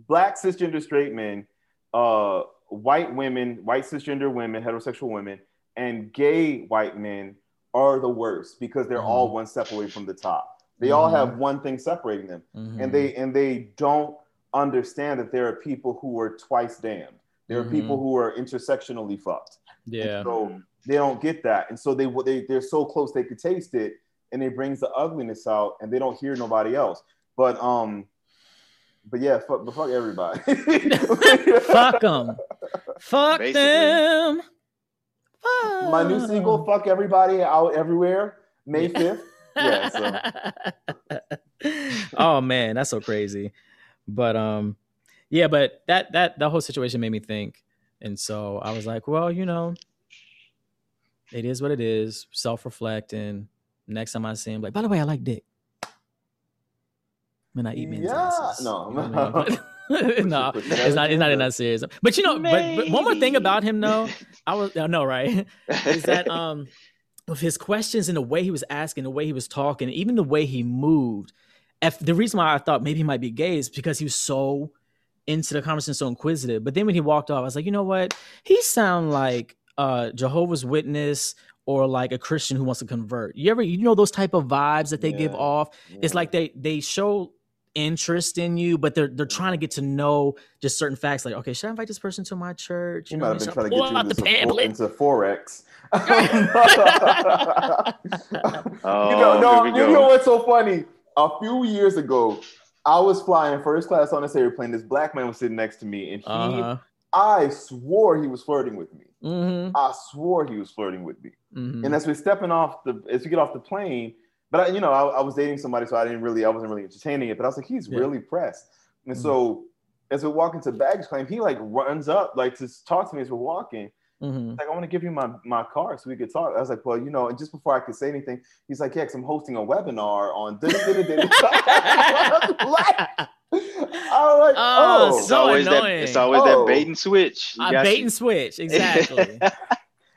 black cisgender straight men, uh, white women, white cisgender women, heterosexual women, and gay white men are the worst because they're all Mhm. one step away from the top. They all Mhm. have one thing separating them, Mhm. and they and they don't understand that there are people who are twice damned. There are Mhm. people who are intersectionally fucked. yeah. So they don't get that, and so they they they're so close they could taste it, and it brings the ugliness out, and they don't hear nobody else. But um, but yeah, fuck, but fuck everybody. Fuck them. Fuck Basically. them. Fuck. My new single, "Fuck Everybody," out everywhere, May fifth. Yeah, so oh man, that's so crazy. But um, yeah, but that that the whole situation made me think, and so I was like, well, you know, it is what it is. Self reflecting. Next time I see him, like, by the way, I like dick. When I eat men's Yeah, asses. no, You know I mean? No, it's not. It's not in that serious. But you know, but, but one more thing about him, though, I was I know, right? is that um with his questions and the way he was asking, the way he was talking, even the way he moved. If, the reason why I thought maybe he might be gay is because he was so into the conversation, so inquisitive. But then when he walked off, I was like, you know what? He sound like uh Jehovah's Witness or like a Christian who wants to convert. You ever you know those type of vibes that they give Yeah. off? It's like they they show interest in you, but they're they're trying to get to know just certain facts. Like, okay, should I invite this person to my church? He You might know, have been should I trying to get you into, the pamphlet. into forex. Oh, you know, no, you know what's so funny? A few years ago, I was flying first class on this airplane. This black man was sitting next to me, and he, Uh-huh. I swore he was flirting with me. Mm-hmm. I swore he was flirting with me. Mm-hmm. And as we're stepping off the, as we get off the plane, but I, you know, I, I was dating somebody, so I didn't really, I wasn't really entertaining it. But I was like, he's Yeah. really pressed. And Mhm. so, as we walk into baggage claim, he like runs up like to talk to me as we're walking. Mm-hmm. Like, I want to give you my my car so we could talk. I was like, well, you know, and just before I could say anything, he's like, yeah, because I'm hosting a webinar on. I was like, Oh, oh, It's so always that. annoying. It's always Oh. that bait and switch. You Uh, bait you. and switch, exactly.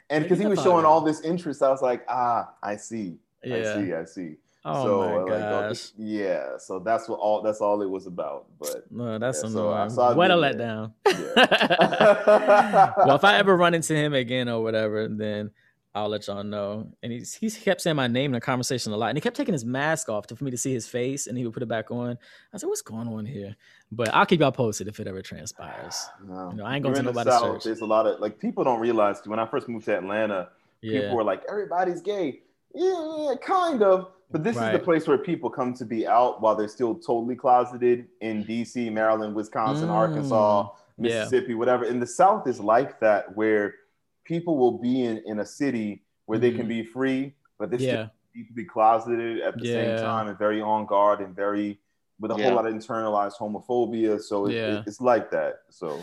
and because he was showing all this interest, I was like, ah, I see, I see, I see. Oh so my like, gosh. yeah. So that's what all that's all it was about. But No, that's Yeah, so I annoying. saw what a letdown. yeah. well, if I ever run into him again or whatever, then I'll let y'all know. And he's he kept saying my name in the conversation a lot, and he kept taking his mask off to, for me to see his face, and he would put it back on. I said, "What's going on here?" But I'll keep y'all posted if it ever transpires. No. You know, I ain't going You're to in the South. There's a lot of like people don't realize when I first moved to Atlanta, yeah. people were like, everybody's gay. Yeah, yeah, kind of. But this is the place where people come to be out while they're still totally closeted in DC, Maryland, Wisconsin, Mm. Arkansas, Yeah. Mississippi, whatever. In the South is like that where people will be in, in a city where they can Mhm. be free, but they yeah, still need to be closeted at the Yeah. same time and very on guard and very with a Yeah. whole lot of internalized homophobia. So it, Yeah. it- it's like that. So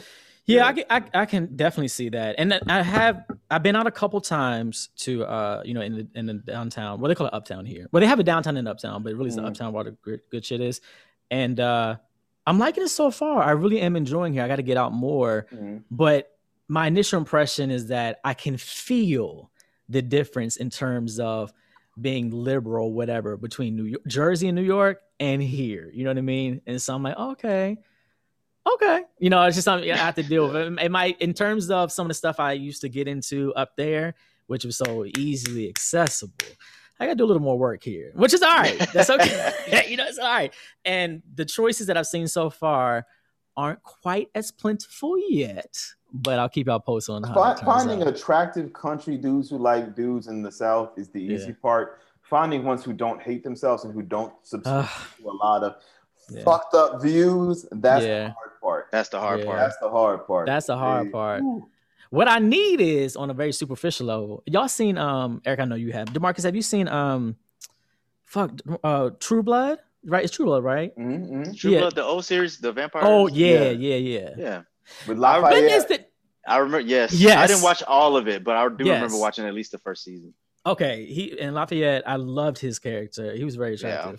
yeah. I, can, I I can definitely see that, and I have I've been out a couple times to uh you know in the in the downtown. What they call it uptown here. Well, they have a downtown and uptown, but really it's Mhm. the uptown where the good, good shit is. And uh I'm liking it so far. I really am enjoying here. I got to get out more. mhm. but my initial impression is that I can feel the difference in terms of being liberal, whatever, between New York, Jersey and New York and here. You know what I mean? And so I'm like, okay, okay. You know, it's just something I have to deal with. It, it might, in terms of some of the stuff I used to get into up there, which was so easily accessible. I got to do a little more work here, which is all right. That's okay. you know, it's all right. And the choices that I've seen so far aren't quite as plentiful yet, but I'll keep y'all posted on how Fi- it turns finding out. attractive country dudes who like dudes in the South is the easy Yeah. part. Finding ones who don't hate themselves and who don't subscribe Ugh, to a lot of Yeah. fucked up views, that's Yeah. the hard part. That's the hard Yeah. part. That's the hard part. That's the hard Hey, part. whew. what I need is on a very superficial level. Y'all seen um Eric? I know you have. Demarcus, have you seen um fuck uh True Blood? Right, it's True Blood, right? Mhm, mhm. True Yeah. Blood, the old series, the vampire. Oh yeah, Yeah. yeah, yeah. yeah. With I Lafayette. the I remember. Yes. Yes. I didn't watch all of it, but I do Yes. remember watching at least the first season. okay? He and Lafayette, I loved his character. He was very Yeah.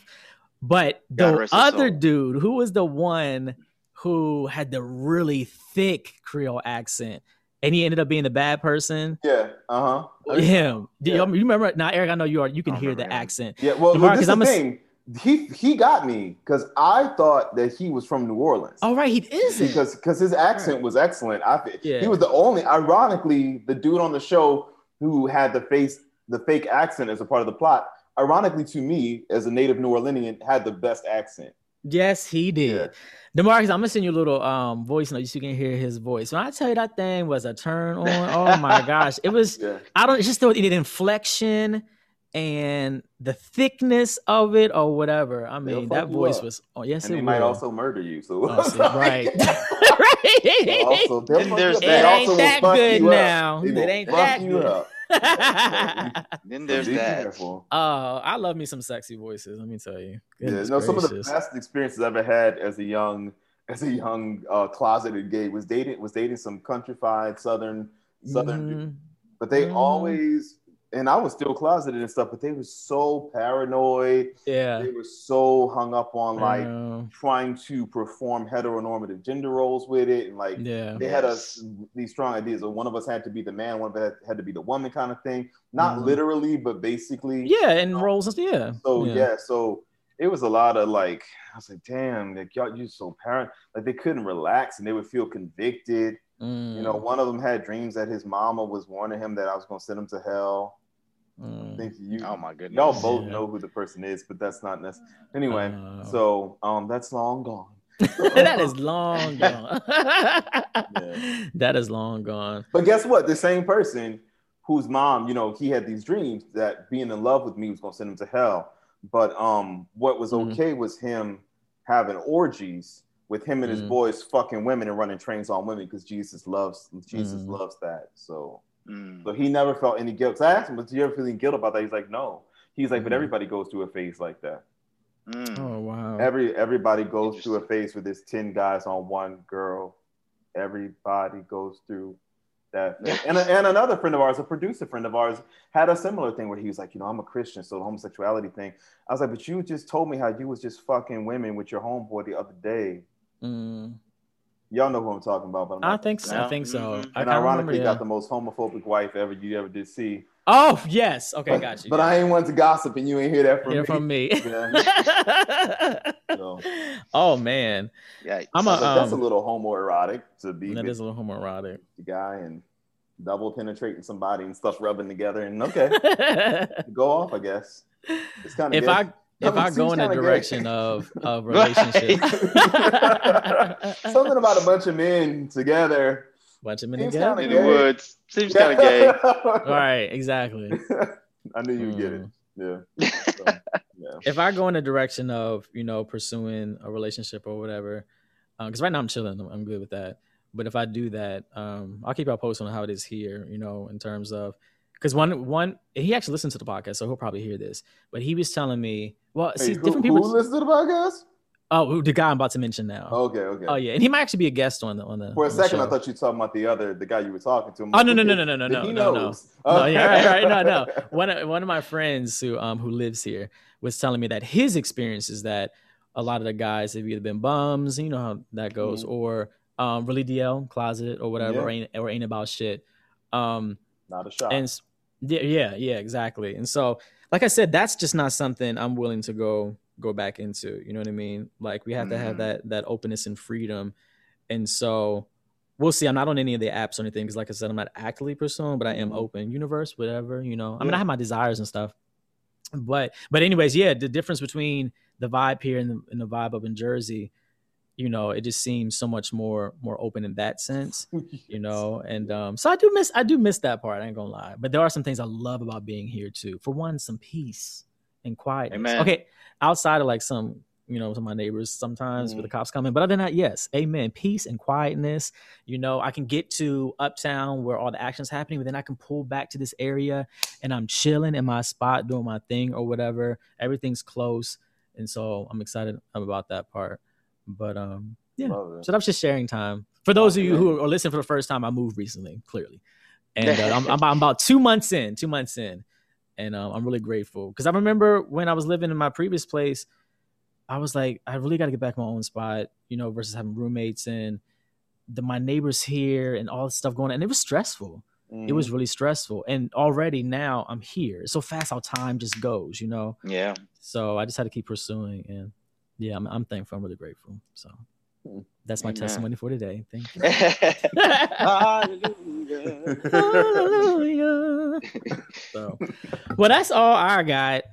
Attractive. But the other dude, who was the one who had the really thick Creole accent, and he ended up being the bad person. Yeah. Uh huh. Him. Do Yeah. you, you remember? Now, Eric, I know you are. You can hear the him. accent. Yeah. Well, DeMarcus, look, this is I'm the a s- thing. He he got me because I thought that he was from New Orleans. Oh, right, he isn't. because because his accent was excellent. I Yeah. he was the only, ironically, the dude on the show who had the face the fake accent as a part of the plot. Ironically to me, as a native New Orleanian, had the best accent. Yes, he did. Yeah. Demarcus, I'm gonna send you a little um voice note so you can hear his voice. When I tell you that thing was a turn on, oh my gosh, it was. Yeah. I don't it's just the the inflection and the thickness of it or whatever. I mean, that voice up. was. Oh yes, And it they might also murder you. So Oh, see, right, right. also, they'll Then fuck there's. It that. They ain't that good now. They It ain't that you good. Up. Then there's be that. careful. Oh, I love me some sexy voices. Let me tell you. Yeah, Goodness no, some of the best experiences I've ever had as a young, as a young uh, closeted gay was dating was dating some countrified southern southern, dude. Mhm. but they Mhm. always and I was still closeted and stuff, but they were so paranoid. Yeah. They were so hung up on like Yeah. trying to perform heteronormative gender roles with it, and like yeah. they had us these strong ideas of one of us had to be the man, one of us had to be the woman, kind of thing. Not Mhm. literally, but basically. Yeah, and roles yeah. So yeah. yeah. so it was a lot of like I was like, damn, like y'all you so parent like they couldn't relax and they would feel convicted. You know, Mm, one of them had dreams that his mama was warning him that I was gonna send him to hell. I mm. think you Oh my goodness. y'all both Yeah. know who the person is, but that's not necessary. Anyway, Oh. so um that's long gone. that is long gone. That is long gone. But guess what? The same person whose mom, you know, he had these dreams that being in love with me was gonna send him to hell. But um, what was Mhm. okay was him having orgies with him and his Mhm. boys fucking women and running trains on women because Jesus loves Jesus Mhm. loves that. So Mm. so he never felt any guilt. So I asked him, "Was you ever feeling guilt about that?" He's like, "No." He's like, "But Mhm. everybody goes through a phase like that. Mm. Oh wow. Every everybody goes through a phase with there's ten guys on one girl. Everybody goes through that. phase. And, and another friend of ours, a producer friend of ours, had a similar thing where he was like, you know, I'm a Christian, so the homosexuality thing. I was like, but you just told me how you was just fucking women with your homeboy the other day. Mm. Y'all know who I'm talking about, but I'm I think so. I think so. Mhm. I And kinda remember, ironically, yeah. got the most homophobic wife ever you ever did see. Oh yes. Okay, but, got you. But I ain't one to gossip, and you ain't hear that from hear me. from me. Yeah. So- oh man, Yeah. I'm I a was like, that's a um, little homoerotic to be That is a little homoerotic. the guy and double penetrating somebody and stuff rubbing together. And okay, go off, I guess. It's kind of if I if I go in the direction of of relationship, something about a bunch of men together. bunch of men Seems together. in the woods. Seems kind of gay. Right, exactly. I knew you'd get it. Mm. Yeah. So, yeah. If I go in the direction of you know pursuing a relationship or whatever, because right now I'm chilling, I'm, I'm good with that. But if I do that, um, I'll keep y'all posted on how it is here. You know, in terms of because one one he actually listened to the podcast, so he'll probably hear this. But he was telling me, well, Hey, see, who, different who people. listens to the podcast? Oh, the guy I'm about to mention now. Okay, okay. Oh yeah, and he might actually be a guest on the on the. For a second, I thought you were talking about the other, the guy you were talking to. I'm Oh like, no no no no no no no no no. No, yeah, right, right, no, no. One of one of my friends who um who lives here was telling me that his experience is that a lot of the guys have either been bums, you know how that goes, Mhm. or um really DL closet or whatever, Yeah. or ain't or ain't about shit. Um Not a shot. and yeah, yeah, yeah, exactly. And so, like I said, that's just not something I'm willing to go go back into. You know what I mean? Like we have to have Mhm. that that openness and freedom. And so we'll see. I'm not on any of the apps or anything because, like I said, I'm not actively pursuing, but I am Mhm. open. Universe, whatever. You know, I mean. I have my desires and stuff. But but anyways, yeah, the difference between the vibe here and the, and the vibe up in Jersey, you know, it just seems so much more more open in that sense you know and um so i do miss i do miss that part i ain't gonna lie but there are some things i love about being here too. For one some peace and quiet. Okay outside of like some you know some of my neighbors sometimes with the cops coming but other than that yes amen peace and quietness you know i can get to uptown where all the action's happening but then i can pull back to this area and i'm chilling in my spot doing my thing or whatever everything's close and so i'm excited about that part but um yeah it. so that's just sharing time. For those of you who are listening for the first time, I moved recently, clearly, and uh, I'm, I'm, I'm about two months in, two months in, and um, I'm really grateful because I remember when I was living in my previous place, I was like, I really got to get back my own spot, you know, versus having roommates and the my neighbors here and all this stuff going on, and it was stressful. It Mm-hmm. was really stressful, and already now I'm here. It's so fast how time just goes, you know. Yeah. So I just had to keep pursuing, and yeah, I'm, I'm thankful. I'm really grateful. So Hmm. that's my Amen. testimony for today. Thank you. Hallelujah. Hallelujah. so, well, that's all I got.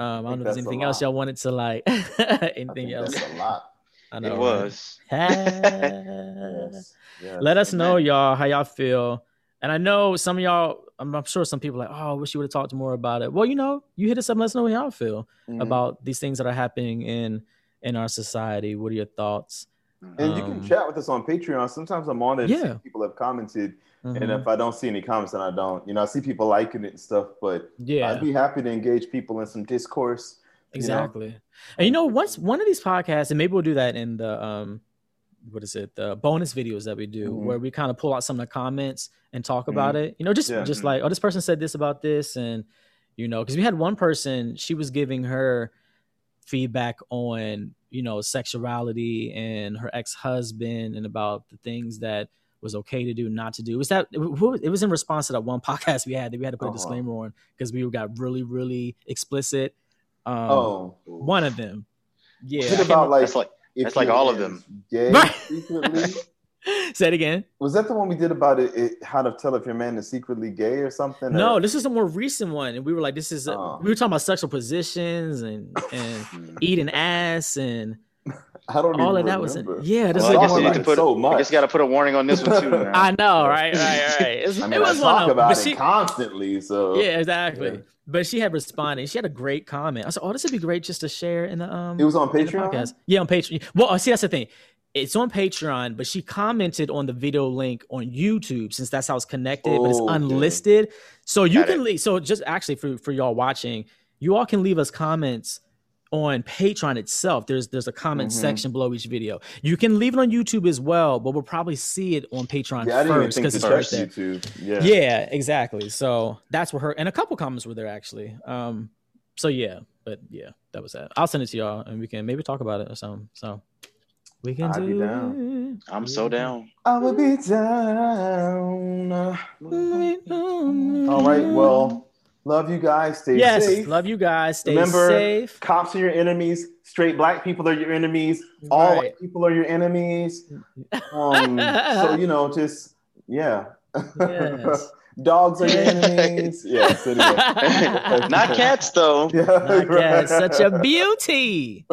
Um, I don't know if there's anything else y'all wanted to like. I anything think else? That's a lot. I know. it right? was. Yes. yes. Let us know, y'all, how y'all feel. And I know some of y'all. I'm, I'm sure some people are like, oh, I wish you would have talked more about it. Well, you know, you hit us up. and Let us know how y'all feel Mhm. about these things that are happening in in our society. What are your thoughts? And you Um, can chat with us on Patreon. Sometimes I'm on it. Yeah. People have commented, and Mhm. if I don't see any comments, then I don't. You know, I see people liking it and stuff, but yeah, I'd be happy to engage people in some discourse. you know? Exactly. And you know, once one of these podcasts, and maybe we'll do that in the um what is it, the bonus videos that we do, Mhm. where we kind of pull out some of the comments and talk about it. You know, just Yeah. just Mhm. like, oh, this person said this about this, and you know, because we had one person, she was giving her feedback on you know sexuality and her ex-husband and about the things that was okay to do not to do was that it was in response to that one podcast we had that we had to put a Uh-huh. disclaimer on because we got really really explicit um oh, one of them. Yeah. is I it can't about like like if that's like all of them. Gay Right. secretly. Say it again. Was that the one we did about it, it? How to tell if your man is secretly gay or something? No, or- this is a more recent one, and we were like, "This is." A, Oh. We were talking about sexual positions and and eating ass and I don't know. all even of that was. remember. Yeah, this Well, is I like guess you need to put so I much. guess you got to put a warning on this one too. Now. I know, right, right, right. It's- I it mean, I was one talk of, about but it she, constantly. So yeah, exactly. Yeah. But she had responded. She had a great comment. I said, "Oh, this would be great just to share in the um." it was on Patreon. podcast. Yeah, on Patreon. Well, see, that's the thing. It's on Patreon, but she commented on the video link on YouTube since that's how it's connected, but it's Okay. unlisted. So you Got can leave. So just actually for for y'all watching, you all can leave us comments on Patreon itself. There's there's a comment Mhm. section below each video. You can leave it on YouTube as well, but we'll probably see it on Patreon Yeah, I didn't even first because it's right search there. YouTube. Yeah. Yeah, exactly. So that's where her and a couple comments were there actually. Um, so yeah, but yeah, that was that. I'll send it to y'all and we can maybe talk about it or something. So we can I'd be do down. I'm so down. I will be down. All right. Well, love you guys. Stay yes, safe. love you guys. Stay safe. Remember, safe. cops are your enemies. Straight black people are your enemies. All white people are your enemies. Um, so you know, just yeah. Yes. Dogs are your enemies. yes. Anyway. Not cats though. Yeah, Not yet. Such a beauty.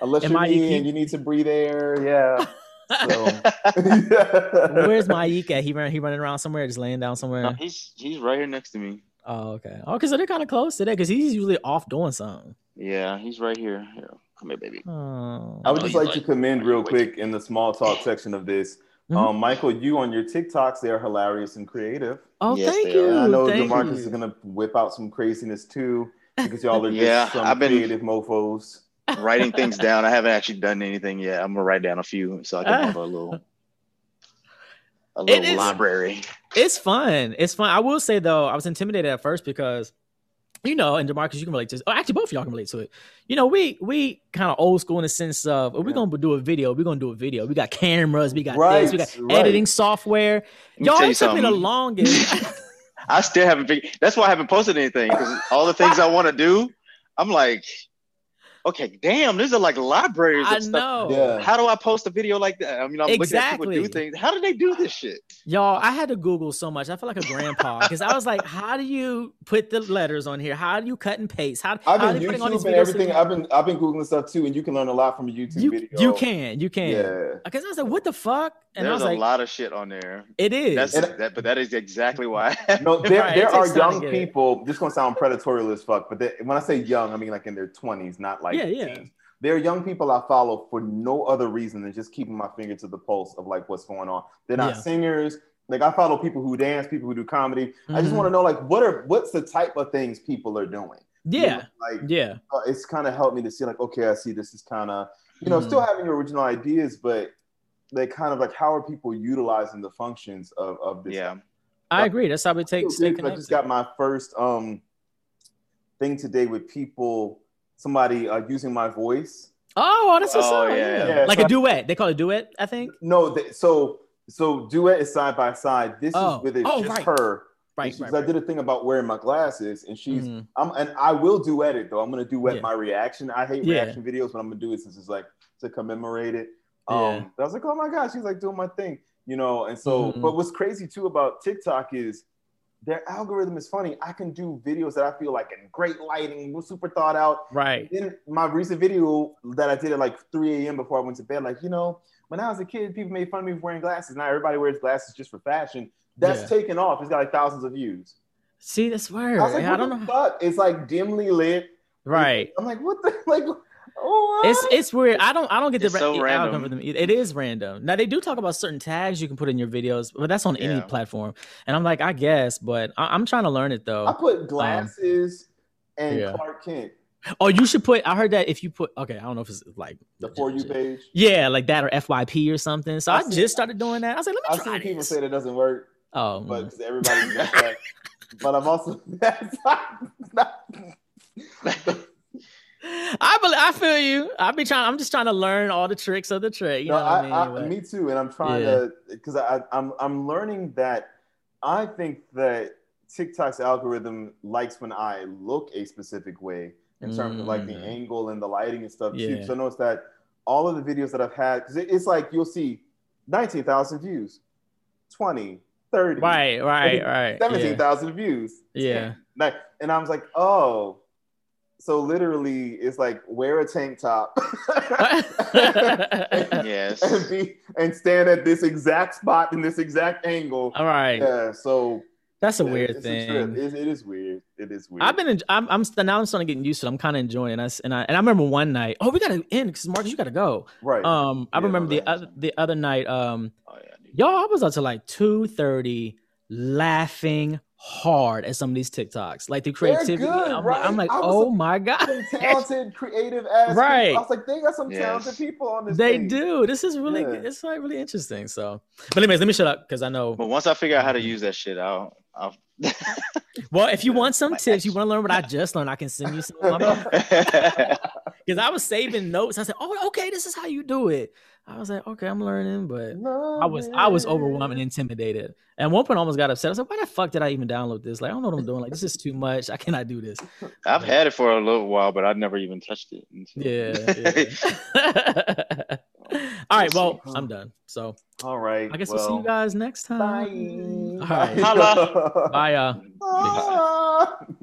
Unless Am you're I me Iki? and you need to breathe air. Yeah. So. Where's my Ike at? He run, he running around somewhere, just laying down somewhere. No, he's he's right here next to me. Oh, okay. Oh, because they're kind of close today. Because he's usually off doing something. Yeah, he's right here. Here, come here, baby. Oh, I would Oh, just you like to commend real quick in the small talk section of this. Mhm. Um, Michael, you on your TikToks, they are hilarious and creative. oh Yes, thank you. And I know thank Demarcus you. is gonna whip out some craziness too, because y'all are just some I've been- creative mofo's. Writing things down. I haven't actually done anything yet. I'm gonna write down a few so I can have a little a little is- library. It's fun. It's fun. I will say though, I was intimidated at first because, you know, and Demarcus, you can relate to this. Oh, actually, both of y'all can relate to it. You know, we we kind of old school in the sense of, oh, we're gonna do a video. We're gonna do a video. We got cameras. We got Right, this. We got right. editing software. Y'all it took me the longest. I still haven't. That's why I haven't posted anything because all the things I want to do, I'm like, okay, damn, these are like libraries. I stuff. know. Yeah. How do I post a video like that? I mean, I'm looking at Exactly. people do things. How do they do this shit? Y'all, I had to Google so much. I feel like a grandpa because I was like, how do you put the letters on here? How do you cut and paste? How, I've how are been they putting all these YouTube and everything. I've been I've been googling stuff too, and you can learn a lot from a YouTube You, video. you can, you can. Yeah. Because I was like, what the fuck? And I There's was a like, lot of shit on there. it is. That's And- that, but that is exactly why. No, there, Right, there are takes time to young get it. people. This is gonna sound predatorial as fuck, but they, when I say young, I mean like in their twenties, not like Yeah, yeah. teens. There are young people I follow for no other reason than just keeping my finger to the pulse of like what's going on. They're not Yeah. singers. Like I follow people who dance, people who do comedy. I just Mhm. want to know like what are what's the type of things people are doing. You yeah, know, like yeah, uh, it's kind of helped me to see like okay, I see this is kind of you know Mhm. still having your original ideas, but they kind of like how are people utilizing the functions of of this yeah. I agree. That's how we take feel stay good 'cause I just got my first um thing today with people, somebody uh, using my voice. oh, that's what's Oh, up. yeah. Yeah. Yeah, like so a I- duet. They call it duet. I think. No, they, so so duet is side by side. This Oh. is with it's Oh, just right. her. Right, And she- right. 'cause I did a thing about wearing my glasses, and she's Mhm. I'm and I will duet it though. I'm gonna duet Yeah. my reaction. I hate Yeah. reaction videos, but I'm gonna do it since it's like to commemorate it. Um, Yeah. I was like, oh my gosh, she's like doing my thing, you know. And so, Mhm. but what's crazy too about TikTok is their algorithm is funny. I can do videos that I feel like in great lighting, super thought out. Right. In my recent video that I did at like 3 a.m. before I went to bed, like, you know, when I was a kid, people made fun of me for wearing glasses. Now everybody wears glasses just for fashion. That's Yeah. taken off. It's got like thousands of views. See, that's weird. I was like, I don't know. fuck? It's like dimly lit. Right. I'm like, what the like? Oh, It's it's weird. I don't I don't get the It's so ra- random. algorithm. either. It is random. Now they do talk about certain tags you can put in your videos, but that's on any platform. And I'm like, I guess, but I, I'm trying to learn it though. I put um, glasses and yeah. Clark Kent. Oh, you should put. I heard that if you put, okay, I don't know if it's like The for you page. Yeah, like that or FYP or something. So I, I've just started doing that. I was like, let me I've try seen people say that doesn't work, oh, but because everybody's got that. But I'm also that's not, I believe, I feel you. I've been trying. I'm just trying to learn all the tricks of the trick. You no, know what I, I mean? I, me too, and I'm trying Yeah. to because I I'm I'm learning that I think that TikTok's algorithm likes when I look a specific way in terms of like the Mm. angle and the lighting and stuff too. Yeah. So I notice that all of the videos that I've had because it, it's like you'll see 19,000 views, 20, 30, right, right, right. Yeah. 17,000 views. Yeah. Like, and I was like, oh, so literally, it's like wear a tank top Yes. and be and stand at this exact spot in this exact angle. All right. Yeah, so That's a yeah, weird it's thing. trip. It, it is weird. It is weird. I've been, in, I'm, I'm now I'm starting to get used to it. I'm kind of enjoying it. And I, s- and I, and I remember one night. Oh, we gotta end because Marcus, you gotta go. right. Um, I Yeah, remember my the other, the other night. Um, Oh, yeah, dude. y'all, I was up to like two thirty, laughing hard at some of these TikToks, like the creativity. good, I'm, right? I'm like, I was oh my god, Some talented, creative ass. Right. People. I was like, they got some Yes. talented people on this. they page. do. This is really, Yeah. it's like really interesting. So, but anyways, let me shut up because I know. But once I figure out how to use that shit, I'll. I'll Well, if you want some My tips, you want to learn what I just learned, I can send you some. Because I was saving notes. I said, "Oh, okay, this is how you do it." I was like, "Okay, I'm learning," but I was I was overwhelmed and intimidated. And at one point, I almost got upset. I was like, "Why the fuck did I even download this? Like, I don't know what I'm doing. Like, this is too much. I cannot do this." I've had it for a little while, but I've never even touched it. until- Yeah. yeah. All right. Well, uh, I'm done. So All right. I guess we'll see you guys next time. Bye. All right. Holla. Bye, y'all. Bye.